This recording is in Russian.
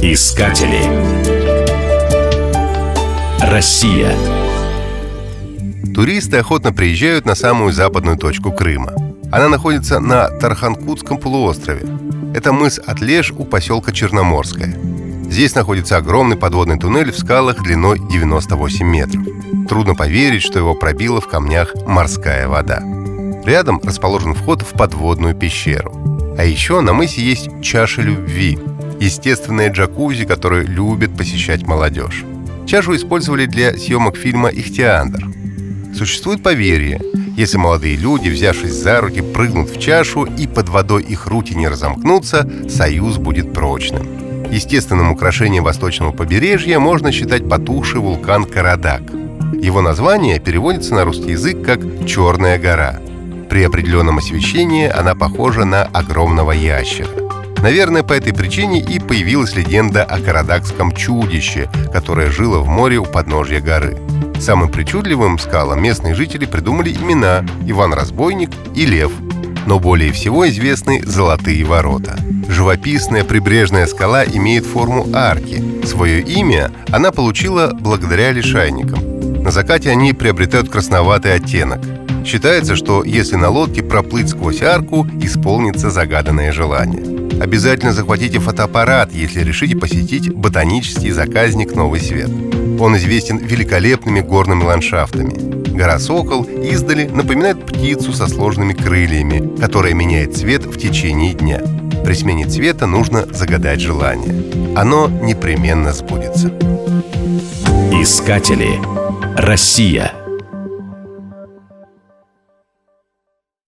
Искатели. Россия. Туристы охотно приезжают на самую западную точку Крыма. Она находится на Тарханкутском полуострове. Это мыс Атлеш у поселка Черноморское. Здесь находится огромный подводный туннель в скалах длиной 98 метров. Трудно поверить, что его пробила в камнях морская вода. Рядом расположен вход в подводную пещеру. А еще на мысе есть чаша любви – естественная джакузи, которую любит посещать молодежь. Чашу использовали для съемок фильма «Ихтиандр». Существует поверье, если молодые люди, взявшись за руки, прыгнут в чашу и под водой их руки не разомкнутся, союз будет прочным. Естественным украшением восточного побережья можно считать потухший вулкан Карадак. Его название переводится на русский язык как «Черная гора». При определенном освещении она похожа на огромного ящера. Наверное, по этой причине и появилась легенда о карадакском чудище, которое жило в море у подножья горы. Самым причудливым скалам местные жители придумали имена Иван Разбойник и Лев. Но более всего известны Золотые ворота. Живописная прибрежная скала имеет форму арки. Свое имя она получила благодаря лишайникам. На закате они приобретают красноватый оттенок. Считается, что если на лодке проплыть сквозь арку, исполнится загаданное желание. Обязательно захватите фотоаппарат, если решите посетить ботанический заказник «Новый свет». Он известен великолепными горными ландшафтами. Гора Сокол издали напоминает птицу со сложными крыльями, которая меняет цвет в течение дня. При смене цвета нужно загадать желание. Оно непременно сбудется. Искатели. Россия.